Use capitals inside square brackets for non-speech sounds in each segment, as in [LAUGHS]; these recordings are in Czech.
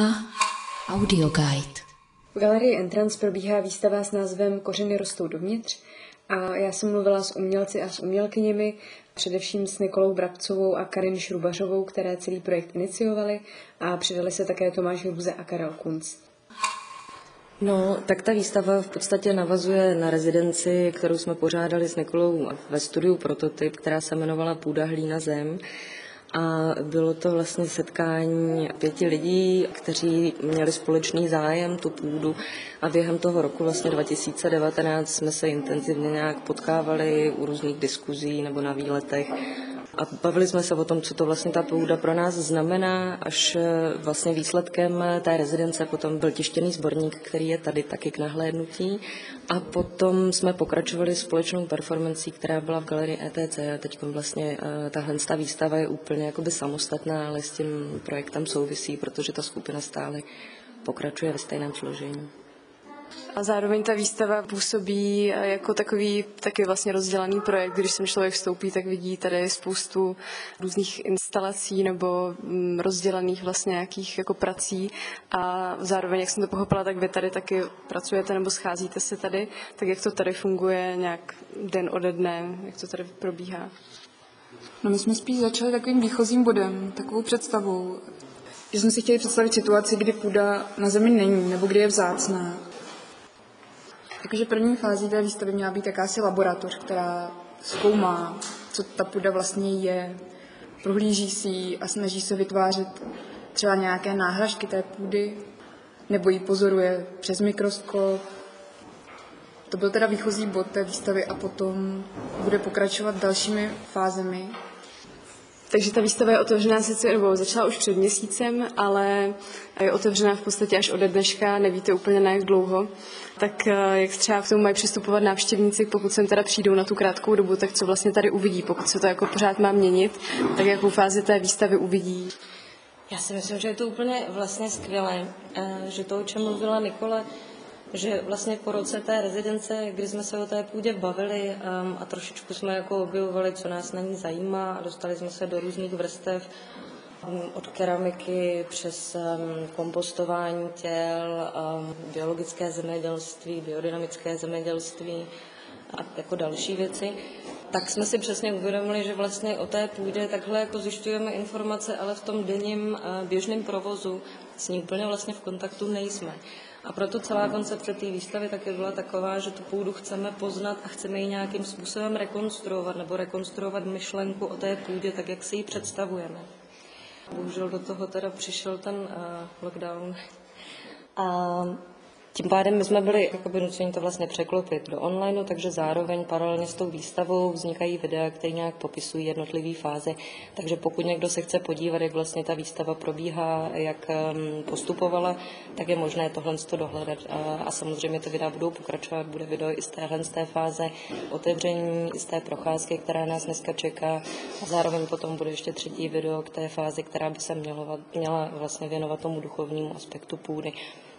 Skouma Audio Guide. V galerii Entrance probíhá výstava s názvem Kořeny rostou dovnitř a já jsem mluvila s umělci a s umělkyněmi, především s Nikolou Brabcovou a Karin Šrubařovou, které celý projekt iniciovali a přidali se také Tomáš Hruze a Karel Kunst. No, tak ta výstava v podstatě navazuje na rezidenci, kterou jsme pořádali s Nikolou ve studiu Prototyp, která se jmenovala Půda, hlína, zem. A bylo to vlastně setkání pěti lidí, kteří měli společný zájem, tu půdu. A během toho roku vlastně 2019 jsme se intenzivně nějak potkávali u různých diskuzí nebo na výletech a bavili jsme se o tom, co to vlastně ta půda pro nás znamená, až eh, vlastně výsledkem té rezidence potom byl tištěný sborník, který je tady taky k nahlédnutí. A potom jsme pokračovali společnou performancí, která byla v galerii ETC. A teď vlastně eh, tahle výstava je úplně jakoby samostatná, ale s tím projektem souvisí, protože ta skupina stále pokračuje ve stejném složení. A zároveň ta výstava působí jako takový taky vlastně rozdělaný projekt. Když sem člověk vstoupí, tak vidí tady spoustu různých instalací nebo mm, rozdělaných vlastně nějakých jako prací. A zároveň, jak jsem to pochopila, tak vy tady taky pracujete nebo scházíte se tady. Tak jak to tady funguje nějak den ode dne, jak to tady probíhá? No my jsme spíš začali takovým výchozím bodem, takovou představou, že jsme si chtěli představit situaci, kdy půda na zemi není, nebo kdy je vzácná Takže první fází té výstavy měla být jakási laboratoř, která zkoumá, co ta půda vlastně je, prohlíží si ji a snaží se vytvářet třeba nějaké náhražky té půdy, nebo ji pozoruje přes mikroskop. To byl teda výchozí bod té výstavy a potom bude pokračovat dalšími fázemi. Takže ta výstava je otevřená sice, nebo začala už před měsícem, ale je otevřená v podstatě až ode dneška, nevíte úplně na jak dlouho. Tak eh, jak třeba k tomu mají přistupovat návštěvníci, pokud sem teda přijdou na tu krátkou dobu, tak co vlastně tady uvidí, pokud se to jako pořád má měnit, tak jakou fázi té výstavy uvidí. Já si myslím, že je to úplně vlastně skvělé, eh, že to, o čem mluvila Nikola, že vlastně po roce té rezidence, kdy jsme se o té půdě bavili um, a trošičku jsme jako objevovali, co nás na ní zajímá a dostali jsme se do různých vrstev um, od keramiky přes um, kompostování těl, um, biologické zemědělství, biodynamické zemědělství a jako další věci, tak jsme si přesně uvědomili, že vlastně o té půdě takhle jako zjišťujeme informace, ale v tom denním uh, běžném provozu s ní úplně vlastně v kontaktu nejsme. A proto celá koncepce té výstavy taky byla taková, že tu půdu chceme poznat a chceme ji nějakým způsobem rekonstruovat nebo rekonstruovat myšlenku o té půdě, tak jak si ji představujeme. Bohužel do toho teda přišel ten uh, lockdown. A tím pádem my jsme byli jakoby nuceni to vlastně překlopit do online, takže zároveň paralelně s tou výstavou vznikají videa, které nějak popisují jednotlivé fáze. Takže pokud někdo se chce podívat, jak vlastně ta výstava probíhá, jak postupovala, tak je možné tohle to dohledat. A, samozřejmě ty videa budou pokračovat, bude video i z téhle z té fáze otevření, i z té procházky, která nás dneska čeká. A zároveň potom bude ještě třetí video k té fázi, která by se měla, měla vlastně věnovat tomu duchovnímu aspektu půdy.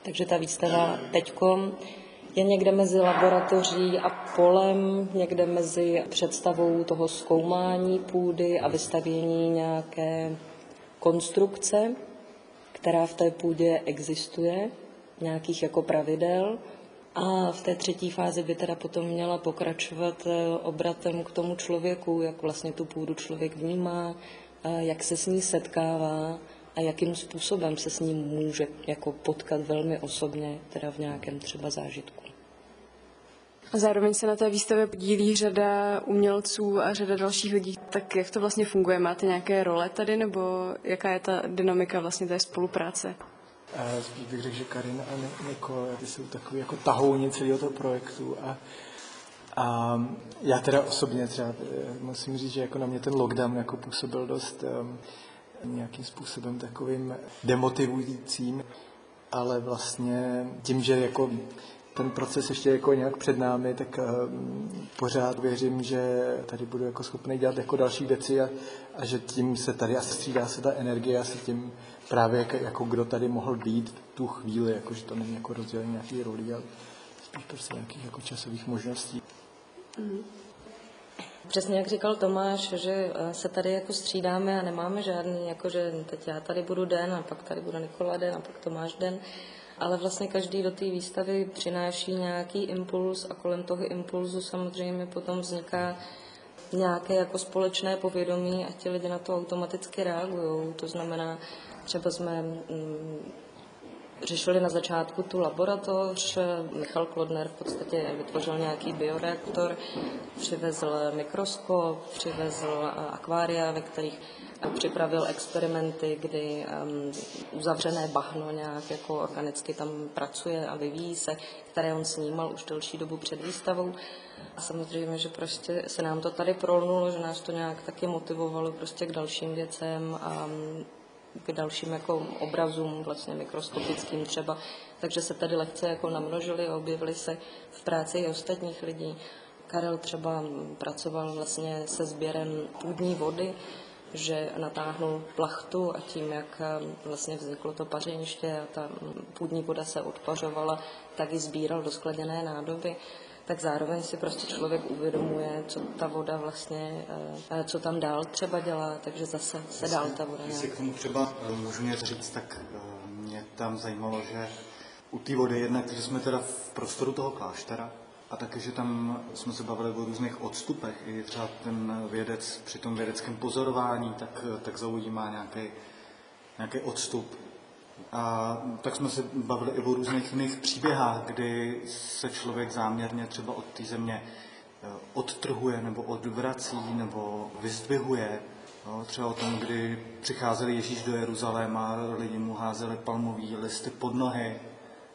Takže ta výstava teď je někde mezi laboratoří a polem, někde mezi představou toho zkoumání půdy a vystavění nějaké konstrukce, která v té půdě existuje, nějakých jako pravidel. A v té třetí fázi by teda potom měla pokračovat eh, obratem k tomu člověku, jak vlastně tu půdu člověk vnímá, jak se s ní setkává a jakým způsobem se s ním může jako potkat velmi osobně, teda v nějakém třeba zážitku. A zároveň se na té výstavě podílí řada umělců a řada dalších lidí. Tak jak to vlastně funguje? Máte nějaké role tady, nebo jaká je ta dynamika vlastně té spolupráce? Spíš bych řekl, že Karin a Niko, ty jsou takový jako tahouni celého toho projektu a a já teda osobně třeba eh, musím říct, že jako na mě ten lockdown jako působil dost um, nějakým způsobem takovým demotivujícím, ale vlastně tím, že jako ten proces ještě jako nějak před námi, tak um, pořád věřím, že tady budu jako schopný dělat jako další věci a, a že tím se tady asi střídá se ta energie, asi tím právě jako, jako kdo tady mohl být tu chvíli, jako že to není jako rozdělení nějaký roli, ale spíš prostě nějakých jako časových možností. Mm. Přesně jak říkal Tomáš, že eh, se tady jako střídáme a nemáme žádný, jako že teď já tady budu den a pak tady bude Nikola den a pak Tomáš den, ale vlastně každý do té výstavy přináší nějaký impuls a kolem toho impulzu samozřejmě potom vzniká nějaké jako společné povědomí a ti lidi na to automaticky reagují. To znamená, třeba jsme mm, řešili na začátku tu laboratoř. Michal Klodner v podstatě vytvořil nějaký bioreaktor, přivezl mikroskop, přivezl akvária, ve kterých připravil experimenty, kdy um, uzavřené bahno nějak jako organicky tam pracuje a vyvíjí se, které on snímal už delší dobu před výstavou. A samozřejmě, že prostě se nám to tady prolnulo, že nás to nějak taky motivovalo prostě k dalším věcem a k dalším jako obrazům, vlastně mikroskopickým třeba. Takže se tady lehce jako namnožili a objevili se v práci i ostatních lidí. Karel třeba pracoval vlastně se sběrem půdní vody, že natáhnul plachtu a tím, jak vlastně vzniklo to pařeniště a ta půdní voda se odpařovala, tak ji sbíral do skleněné nádoby tak zároveň si prostě člověk uvědomuje, co ta voda vlastně, eh, co tam dál třeba dělá, takže zase se dál ta voda si k tomu třeba eh, můžu něco říct, tak eh, mě tam zajímalo, že u té vody jednak, že jsme teda v prostoru toho kláštera, a taky, že tam jsme se bavili o různých odstupech. I třeba ten vědec při tom vědeckém pozorování tak, tak zaujímá nějaký, nějaký odstup a tak jsme se bavili i o různých jiných příběhách, kdy se člověk záměrně třeba od té země eh, odtrhuje nebo odvrací nebo vyzdvihuje. No, třeba o tom, kdy přicházeli Ježíš do Jeruzaléma lidi mu házeli palmové listy pod nohy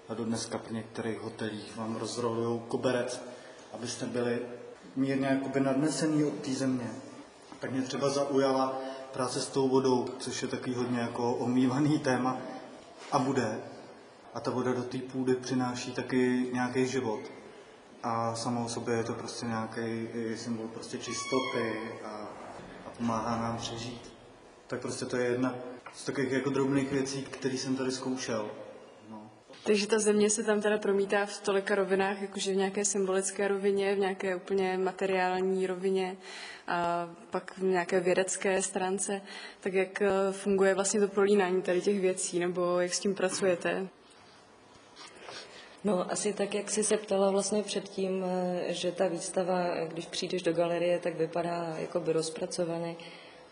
a do dneska v některých hotelích vám rozrolují koberec, abyste byli mírně jakoby nadnesený od té země. Tak mě třeba zaujala práce s tou vodou, což je takový hodně jako omývaný téma, a bude. A ta voda do té půdy přináší taky nějaký život. A samo o sobě je to prostě nějaký symbol prostě čistoty a, a pomáhá nám přežít. Tak prostě to je jedna z takových jako drobných věcí, které jsem tady zkoušel. Takže ta země se tam teda promítá v tolika rovinách, jakože v nějaké symbolické rovině, v nějaké úplně materiální rovině a pak v nějaké vědecké stránce. Tak jak eh, funguje vlastně to prolínání tady těch věcí, nebo jak s tím pracujete? No, asi tak, jak jsi se ptala vlastně předtím, eh, že ta výstava, když přijdeš do galerie, tak vypadá jako by rozpracovaně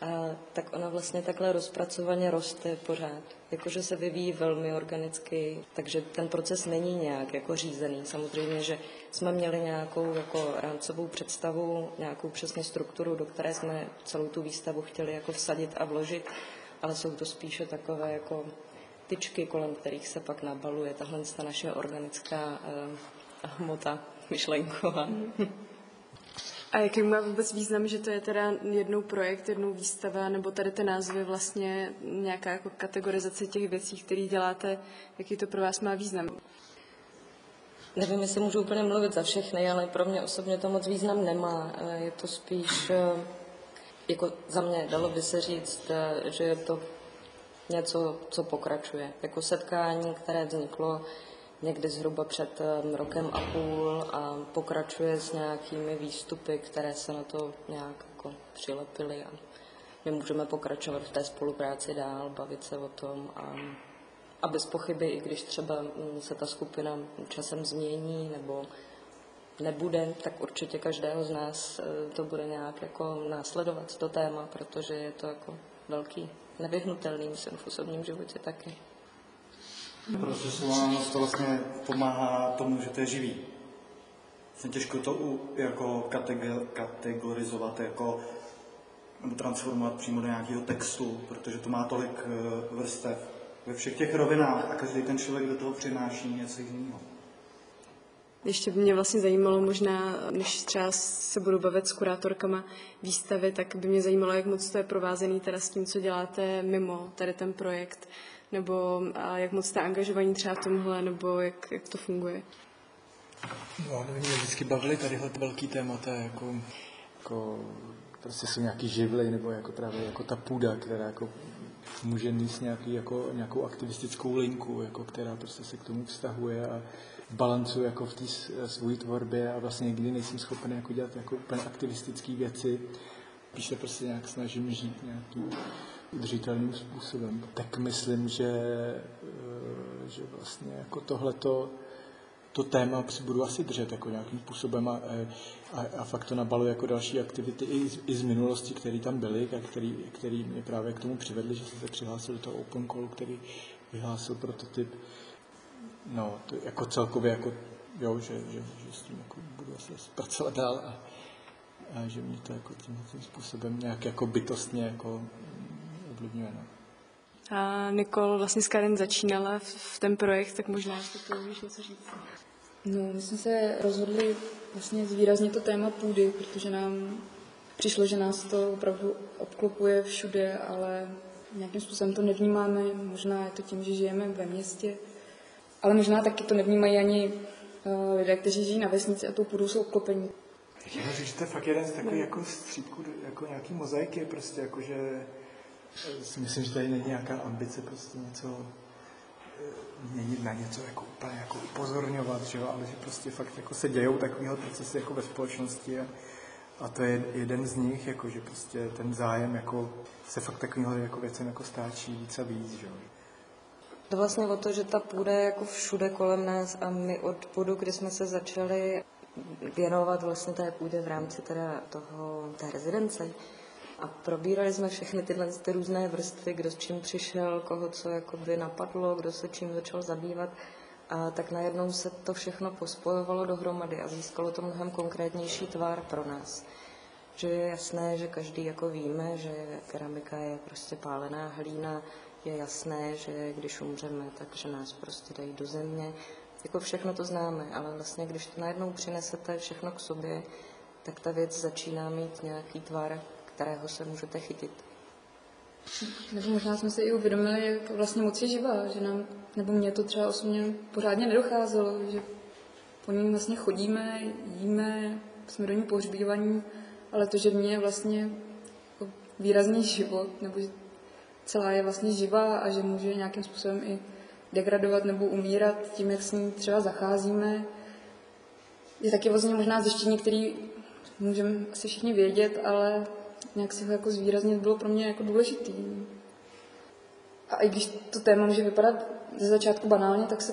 a tak ona vlastně takhle rozpracovaně roste pořád. Jakože se vyvíjí velmi organicky, takže ten proces není nějak jako řízený. Samozřejmě, že jsme měli nějakou jako rámcovou představu, nějakou přesně strukturu, do které jsme celou tu výstavu chtěli jako vsadit a vložit, ale jsou to spíše takové jako tyčky, kolem kterých se pak nabaluje tahle naše organická uh, hmota myšlenková. A jaký má vůbec význam, že to je teda jednou projekt, jednou výstava, nebo tady ty názvy vlastně nějaká jako kategorizace těch věcí, které děláte, jaký to pro vás má význam? Nevím, jestli můžu úplně mluvit za všechny, ale pro mě osobně to moc význam nemá. Je to spíš, eh, jako za mě dalo by se říct, eh, že je to něco, co pokračuje. Jako setkání, které vzniklo někdy zhruba před rokem a půl a pokračuje s nějakými výstupy, které se na to nějak jako přilepily a my můžeme pokračovat v té spolupráci dál, bavit se o tom a, a bez pochyby, i když třeba se ta skupina časem změní nebo nebude, tak určitě každého z nás e, to bude nějak jako následovat to téma, protože je to jako velký, nevyhnutelný, v osobním životě taky. Procesuálnost to vlastně pomáhá tomu, že to je živý. Vlastně těžko to u, jako kategorizovat, jako, nebo transformovat přímo do nějakého textu, protože to má tolik eh, vrstev ve všech těch rovinách a každý ten člověk do toho přináší něco jiného. Ještě by mě vlastně zajímalo možná, než třeba se budu bavit s kurátorkama výstavy, tak by mě zajímalo, jak moc to je provázený teda s tím, co děláte mimo tady ten projekt nebo a jak moc jste angažovaní třeba v tomhle, nebo jak, jak to funguje? No, mě vždycky bavili tadyhle velký témata, jako, jako prostě jsou nějaký živly, nebo jako právě jako ta půda, která jako může mít nějaký, jako, nějakou aktivistickou linku, jako, která prostě se k tomu vztahuje a balancuje jako v té své tvorbě a vlastně nikdy nejsem schopen jako dělat jako úplně aktivistické věci. Spíš se prostě nějak snažím žít nějakým udržitelným způsobem. Tak myslím, že, eh, že vlastně jako tohleto to téma budu asi držet jako nějakým způsobem a, a, a fakt to nabaluje jako další aktivity i, z, i z minulosti, které tam byly a který mě právě k tomu přivedli, že jsem se přihlásil do toho open callu, který vyhlásil prototyp. No, to jako celkově jako, jo, že, že, že s tím jako budu asi pracovat dál a, a že mě to jako tím, tím způsobem nějak jako bytostně jako ovlivňuje. No. A Nikol vlastně s Karin začínala v, v ten projekt, tak možná ještě to můžeš něco říct. No, my jsme se rozhodli vlastně zvýraznit to téma půdy, protože nám přišlo, že nás to opravdu obklopuje všude, ale nějakým způsobem to nevnímáme. Možná je to tím, že žijeme ve městě, ale možná taky to nevnímají ani uh, lidé, kteří žijí na vesnici a tou půdou jsou obklopení. Já říct, že to je fakt jeden z takových jako střípků, jako nějaký mozaiky, prostě jako, že si myslím, že tady není nějaká ambice prostě něco měnit na něco, jako úplně jako upozorňovat, že jo, ale že prostě fakt jako se dějou takového procesy jako ve společnosti a, a to je jeden z nich, jako že prostě ten zájem jako se fakt takovýmhle jako věcem jako stáčí víc a víc, že jo. To vlastně o to, že ta půda je jako všude kolem nás a my od bodu, kdy jsme se začali věnovat vlastně té půdě v rámci teda toho, té rezidence, a probírali jsme všechny tyhle ty různé vrstvy, kdo s čím přišel, koho co jakoby napadlo, kdo se čím začal zabývat. A tak najednou se to všechno pospojovalo dohromady a získalo to mnohem konkrétnější tvár pro nás. Že je jasné, že každý jako víme, že keramika je prostě pálená hlína, je jasné, že když umřeme, takže nás prostě dají do země. Jako všechno to známe, ale vlastně když to najednou přinesete všechno k sobě, tak ta věc začíná mít nějaký tvar, kterého se můžete chytit. Nebo možná jsme si i uvědomili, jak vlastně moc je živá, že nám, nebo mě to třeba osobně pořádně nedocházelo, že po ní vlastně chodíme, jíme, jsme do ní pohřbívaní, ale to, že je vlastně jako výrazný život, nebo celá je vlastně živá a že může nějakým způsobem i degradovat nebo umírat tím, jak s ní třeba zacházíme, je taky vlastně možná zjištění, který můžeme asi všichni vědět, ale nějak si ho jako zvýraznit bylo pro mě jako důležitý. A i když to téma může vypadat ze začátku banálně, tak se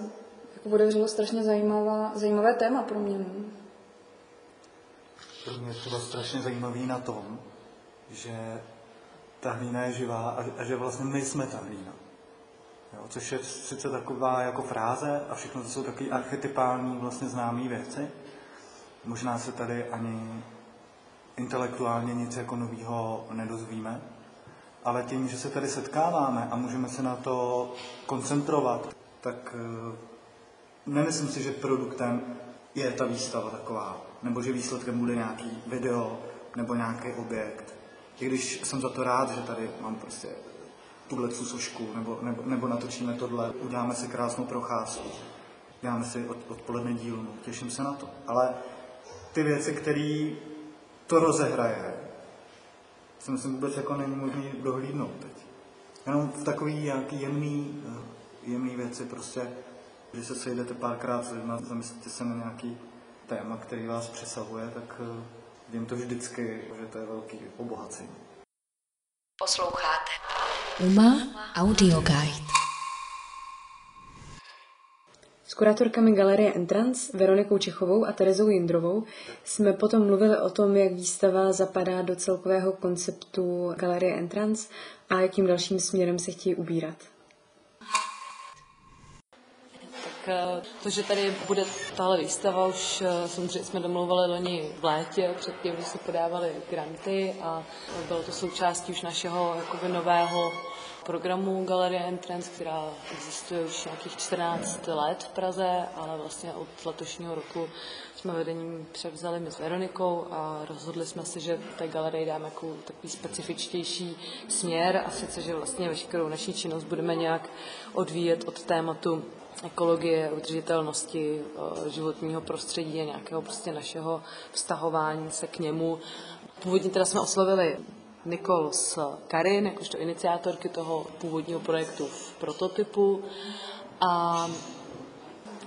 jako otevřelo strašně zajímavá, zajímavé téma pro mě. No. Pro mě třeba strašně zajímavý na tom, že ta hlína je živá a, a že vlastně my jsme ta hlína. Jo, což je sice taková jako fráze a všechno to jsou takové archetypální vlastně známé věci. Možná se tady ani intelektuálně nic jako nového nedozvíme, ale tím, že se tady setkáváme a můžeme se na to koncentrovat, tak eh, nemyslím si, že produktem je ta výstava taková, nebo že výsledkem bude nějaký video nebo nějaký objekt. I když jsem za to rád, že tady mám prostě tuhle sošku, nebo, nebo, nebo natočíme tohle, uděláme si krásnou procházku, děláme si od, odpoledne dílnu, těším se na to. Ale ty věci, které to rozehraje, si myslím, vůbec jako není možné dohlídnout teď. Jenom v takový nějaký jemný, eh, jemný věci prostě, když se sejdete párkrát s lidmi, zamyslíte se na nějaký téma, který vás přesahuje, tak eh, vím to vždycky, že to je velký obohacení. Posloucháte. Uma Audio Guide. S kurátorkami Galerie Entrance, Veronikou Čechovou a Terezou Jindrovou jsme potom mluvili o tom, jak výstava zapadá do celkového konceptu Galerie Entrance a jakým dalším směrem se chtějí ubírat. Tak eh, to, že tady bude tahle výstava, už eh, samozřejmě jsme domluvali loni v létě, předtím, když se podávaly granty a bylo to součástí už našeho jakoby nového programu Galerie Entrance, která existuje už nějakých 14 let v Praze, ale vlastně od letošního roku jsme vedením převzali my s Veronikou a rozhodli jsme se, že té galerii dáme jako takový specifičtější směr a sice, že vlastně veškerou naší činnost budeme nějak odvíjet od tématu ekologie, udržitelnosti eh, životního prostředí a nějakého prostě našeho vztahování se k němu. Původně teda jsme oslovili Nikol s Karin, jakožto iniciátorky toho původního projektu v prototypu. A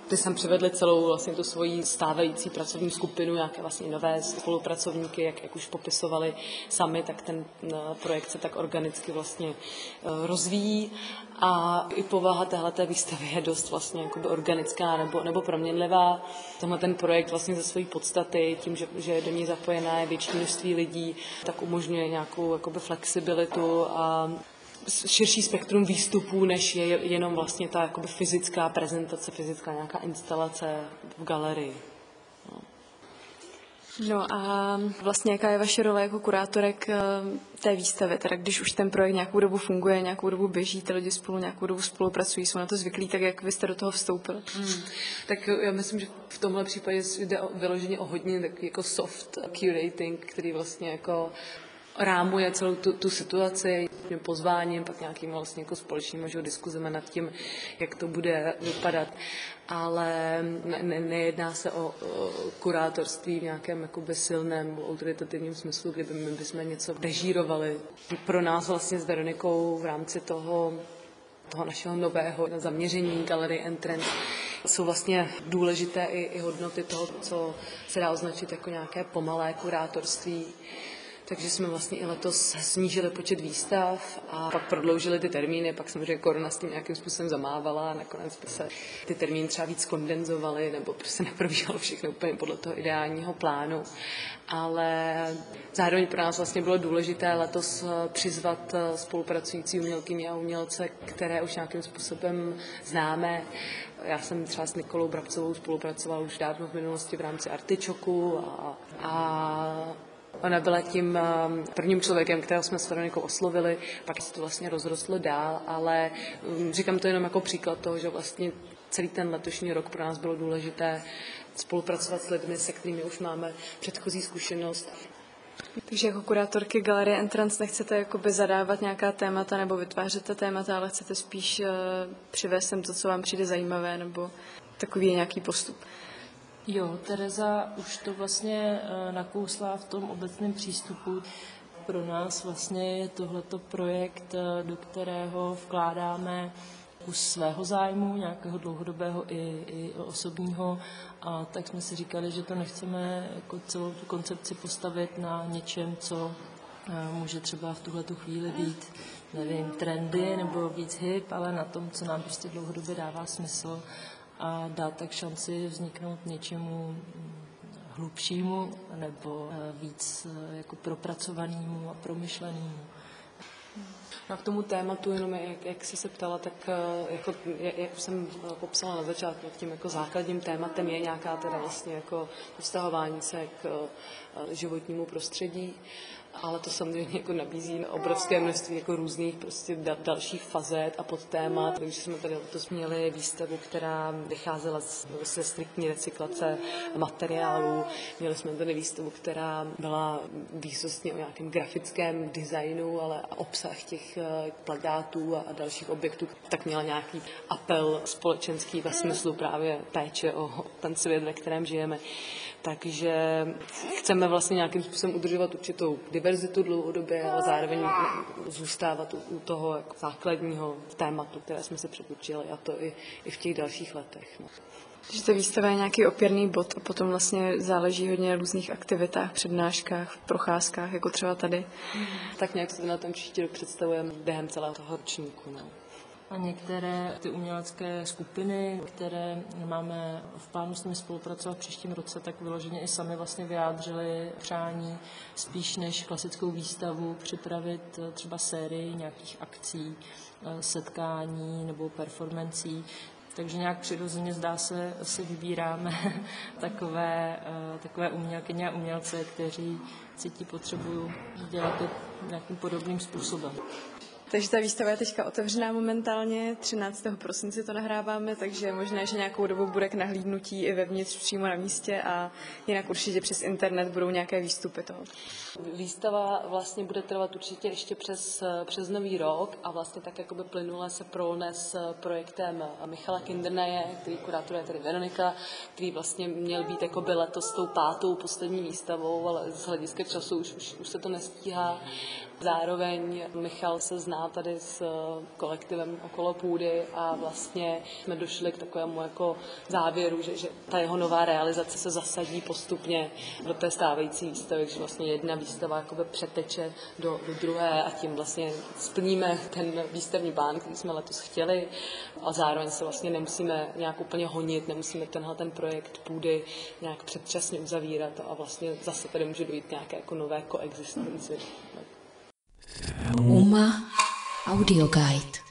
ty jsem přivedli celou vlastně tu svoji stávající pracovní skupinu, nějaké vlastně nové spolupracovníky, jak, jak už popisovali sami, tak ten eh, projekt se tak organicky vlastně eh, rozvíjí a i povaha téhleté výstavy je dost vlastně organická nebo, nebo proměnlivá. Tenhle ten projekt vlastně ze své podstaty, tím, že, že je do ní zapojené větší množství lidí, tak umožňuje nějakou jakoby flexibilitu a širší spektrum výstupů, než je jenom vlastně ta jakoby fyzická prezentace, fyzická nějaká instalace v galerii. No. No a vlastně jaká je vaše role jako kurátorek eh, té výstavy? Teda když už ten projekt nějakou dobu funguje, nějakou dobu běží, ty lidi spolu nějakou dobu spolupracují, jsou na to zvyklí, tak jak vy jste do toho vstoupil? Hmm. Tak já myslím, že v tomhle případě jde o, vyloženě o hodně takový jako soft curating, který vlastně jako rámuje celou tu, tu situaci pozváním, pak nějakým vlastně jako společným že, diskuzemi nad tím, jak to bude vypadat. Ale ne, nejedná se o, o kurátorství v nějakém jakoby silném autoritativním smyslu, kdyby my bychom něco režírovali. Pro nás vlastně s Veronikou v rámci toho toho našeho nového zaměření Gallery Entrance jsou vlastně důležité i, i hodnoty toho, co se dá označit jako nějaké pomalé kurátorství, takže jsme vlastně i letos snížili počet výstav a pak prodloužili ty termíny, pak samozřejmě korona s tím nějakým způsobem zamávala a nakonec se ty termíny třeba víc kondenzovaly nebo prostě [LAUGHS] neprobíhalo všechno úplně podle toho ideálního plánu. Ale zároveň pro nás vlastně bylo důležité letos eh, přizvat eh, spolupracující umělkyně a umělce, které už nějakým způsobem známe. Já jsem třeba s Nikolou Brabcovou spolupracovala už dávno v minulosti v rámci Artičoku a, a Ona byla tím um, prvním člověkem, kterého jsme s Veronikou oslovili, pak se to vlastně rozrostlo dál, ale um, říkám to jenom jako příklad toho, že vlastně celý ten letošní rok pro nás bylo důležité spolupracovat s lidmi, se kterými už máme předchozí zkušenost. Takže jako kurátorky Galerie Entrance nechcete jakoby zadávat nějaká témata nebo vytvářet témata, ale chcete spíš uh, přivést sem to, co vám přijde zajímavé, nebo takový nějaký postup. Jo, Tereza už to vlastně eh, nakousla v tom obecném přístupu. Pro nás vlastně je tohleto projekt, eh, do kterého vkládáme kus svého zájmu, nějakého dlouhodobého i, i osobního. A tak jsme si říkali, že to nechceme jako celou tu koncepci postavit na něčem, co eh, může třeba v tuhle chvíli být, nevím, trendy nebo víc hip, ale na tom, co nám prostě dlouhodobě dává smysl a dát tak šanci vzniknout něčemu hlubšímu nebo eh, víc eh, jako propracovanému a promyšlenému. No a k tomu tématu, jenom jak, jak jsi se ptala, tak eh, jako, jak jsem popsala na začátku, tím jako základním tématem je nějaká teda vlastně jako vztahování se k životnímu prostředí ale to samozřejmě jako nabízí obrovské množství jako různých prostě da, dalších fazet a podtémat. Takže jsme tady letos měli výstavu, která vycházela z, ze striktní recyklace materiálů. Měli jsme tady výstavu, která byla výsostně o nějakém grafickém designu, ale obsah těch eh, plagátů a dalších objektů tak měla nějaký apel společenský ve smyslu právě péče o ten svět, ve kterém žijeme. Takže chceme vlastně nějakým způsobem udržovat určitou diverzitu dlouhodobě, ale zároveň zůstávat u, toho jako základního tématu, které jsme si předurčili, a to i, i v těch dalších letech. No. Takže ta výstava je nějaký opěrný bod a potom vlastně záleží hodně na různých aktivitách, přednáškách, procházkách, jako třeba tady. Tak nějak se na ten příští rok představujeme během celého toho ročníku. No a některé ty umělecké skupiny, které máme v plánu s nimi spolupracovat v příštím roce, tak vyloženě i sami vlastně vyjádřili přání spíš než klasickou výstavu připravit eh, třeba sérii nějakých akcí, eh, setkání nebo performancí, takže nějak přirozeně zdá se, si vybíráme [LAUGHS] takové, eh, takové umělkyně a umělce, kteří cítí potřebu dělat to nějakým podobným způsobem. Takže ta výstava je teďka otevřená momentálně, 13. prosince to nahráváme, takže možná, že nějakou dobu bude k nahlídnutí i vevnitř přímo na místě a jinak určitě přes internet budou nějaké výstupy toho. Výstava vlastně bude trvat určitě ještě přes, přes nový rok a vlastně tak jakoby plynule se prolne s projektem Michala Kinderneje, který kurátoruje tady Veronika, který vlastně měl být jako by letos tou pátou poslední výstavou, ale z hlediska času už, už, už se to nestíhá. Zároveň Michal se zná tady s kolektivem okolo půdy a vlastně jsme došli k takovému jako závěru, že, že ta jeho nová realizace se zasadí postupně do té stávající výstavy, že vlastně jedna výstava jakoby přeteče do, do druhé a tím vlastně splníme ten výstavní plán, který jsme letos chtěli a zároveň se vlastně nemusíme nějak úplně honit, nemusíme tenhle ten projekt půdy nějak předčasně uzavírat a vlastně zase tady může dojít nějaké jako nové koexistenci. UMA Audio Guide.